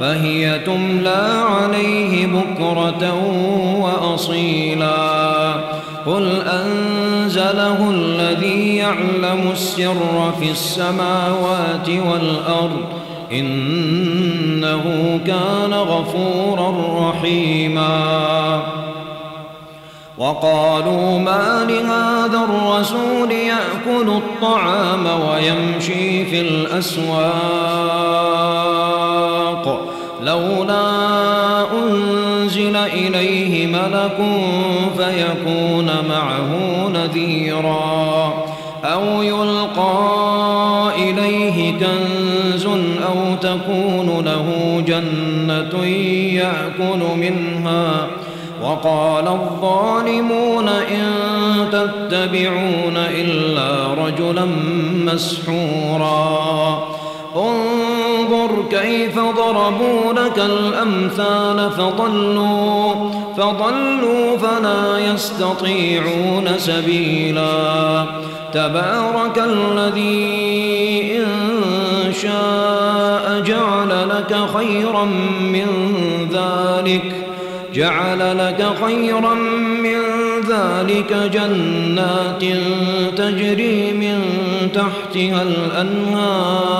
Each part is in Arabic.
فهي تملى عليه بكرة وأصيلا. قل أنزله الذي يعلم السر في السماوات والأرض إنه كان غفورا رحيما. وقالوا ما لهذا الرسول يأكل الطعام ويمشي في الأسواق. لولا أنزل إليه ملك فيكون معه نذيرا أو يلقى إليه كنز أو تكون له جنة يأكل منها وقال الظالمون إن تتبعون إلا رجلا مسحورا انظر كيف ضربوا لك الأمثال فضلوا فضلوا فلا يستطيعون سبيلا. تبارك الذي إن شاء جعل لك خيرا من ذلك جعل لك خيرا من ذلك جنات تجري من تحتها الأنهار.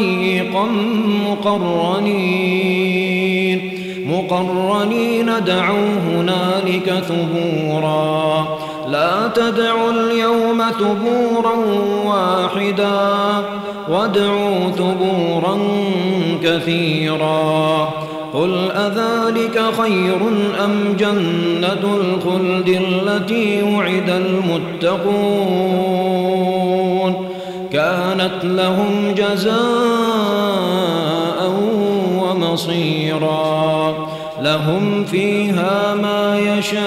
ضيقا مقرنين. مقرنين دعوا هنالك ثبورا. لا تدعوا اليوم ثبورا واحدا. وادعوا ثبورا كثيرا. قل أذلك خير أم جنة الخلد التي وعد المتقون؟ كانت لهم جزاء ومصيرا. لهم فيها ما يشاءون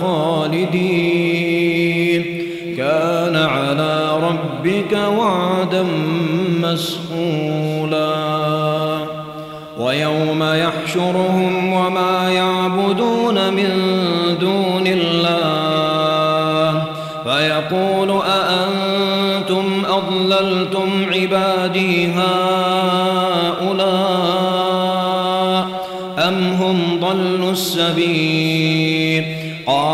خالدين. كان على ربك وعدا مسئولا ويوم يحشرهم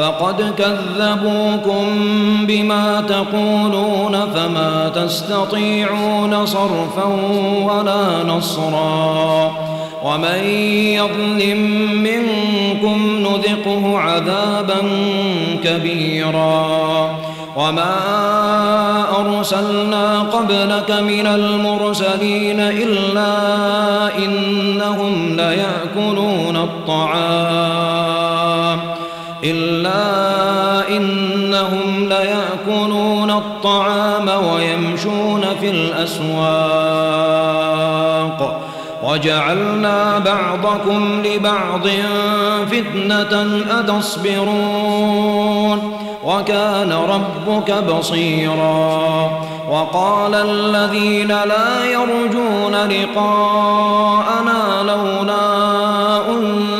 فقد كذبوكم بما تقولون فما تستطيعون صرفا ولا نصرا. ومن يظلم منكم نذقه عذابا كبيرا. وما أرسلنا قبلك من المرسلين إلا إنهم ليأكلون الطعام. إلا إنهم ليأكلون الطعام ويمشون في الأسواق. وجعلنا بعضكم لبعض فتنة أتصبرون. وكان ربك بصيرا. وقال الذين لا يرجون لقاءنا لولا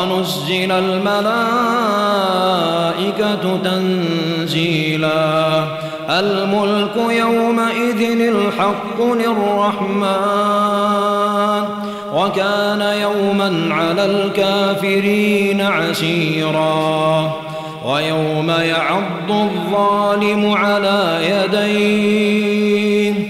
ونزل الملائكة تنزيلا. الملك يومئذ الحق للرحمن وكان يوما على الكافرين عسيرا. ويوم يعض الظالم على يديه.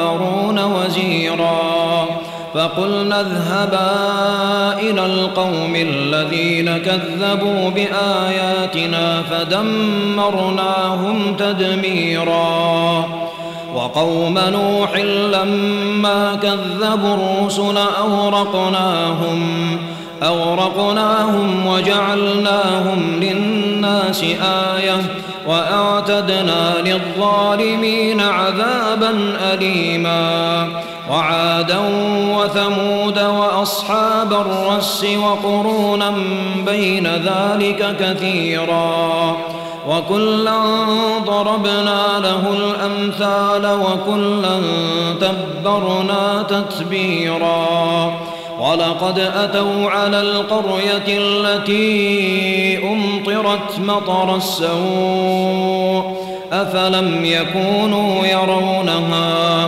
فقلنا اذهبا إلى القوم الذين كذبوا بآياتنا فدمرناهم تدميرا. وقوم نوح لما كذبوا الرسل أورقناهم أورقناهم وجعلناهم للناس آية وأعتدنا للظالمين عذابا أليما. وعادا وثمود وأصحاب الرس وقرونا بين ذلك كثيرا وكلا ضربنا له الأمثال وكلا تبرنا تتبيرا ولقد أتوا على القرية التي أمطرت مطر السوء أفلم يكونوا يرونها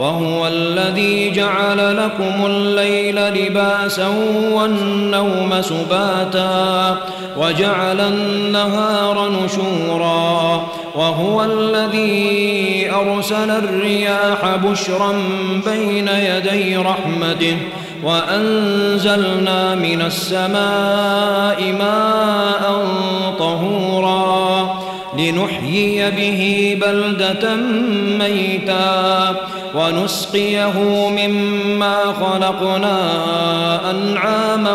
وهو الذي جعل لكم الليل لباسا والنوم سباتا وجعل النهار نشورا وهو الذي أرسل الرياح بشرا بين يدي رحمته وأنزلنا من السماء ماء طهورا لنحيي به بلدة ميتا ونسقيه مما خلقنا أنعاما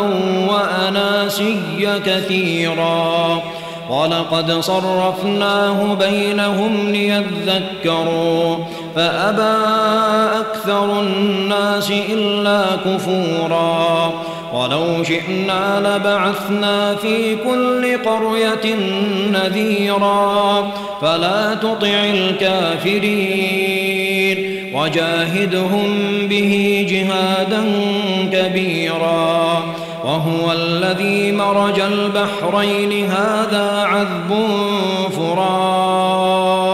وأناسيا كثيرا. ولقد صرفناه بينهم ليذكروا. فأبى أكثر الناس إلا كفورا. ولو شئنا لبعثنا في كل قرية نذيرا. فلا تطع الكافرين. وجاهدهم به جهادا كبيرا. وهو الذي مرج البحرين. هذا عذب فرات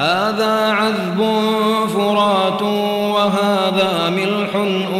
هذا عذب فرات وهذا ملح أجاج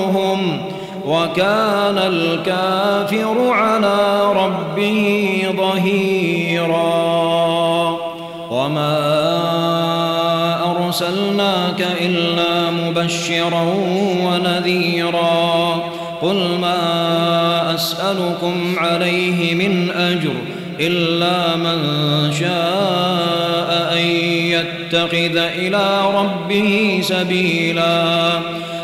وكان الكافر على ربه ظهيرا. وما أرسلناك إلا مبشرا ونذيرا. قل ما أسألكم عليه من أجر إلا من شاء أن يتخذ إلى ربه سبيلا.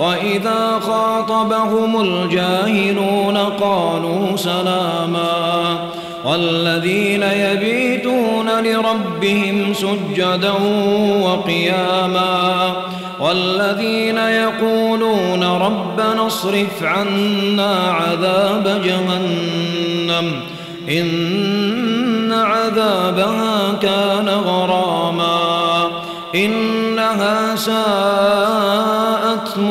وإذا خاطبهم الجاهلون قالوا سلاما والذين يبيتون لربهم سجدا وقياما والذين يقولون ربنا اصرف عنا عذاب جهنم إن عذابها كان غراما إنها ساءت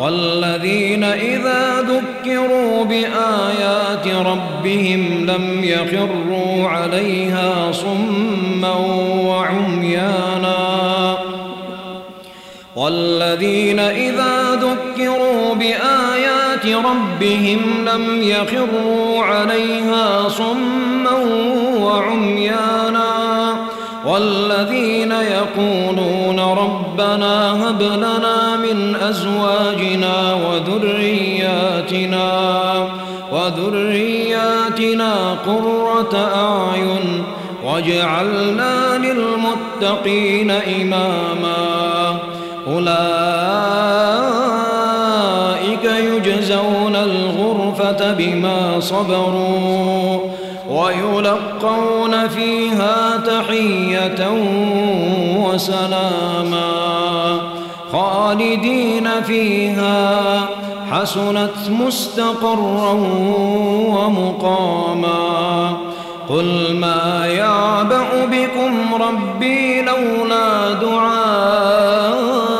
والذين إذا ذكروا بآيات ربهم لم يخروا عليها صما وعميانا والذين إذا ذكروا بآيات ربهم لم يخروا عليها صما وعميانا والذين يقولون ربنا هب لنا من أزواجنا وذرياتنا وذرياتنا قرة أعين واجعلنا للمتقين إماما أولئك بما صبروا ويلقون فيها تحية وسلاما خالدين فيها حسنت مستقرا ومقاما قل ما يعبأ بكم ربي لولا دعاؤكم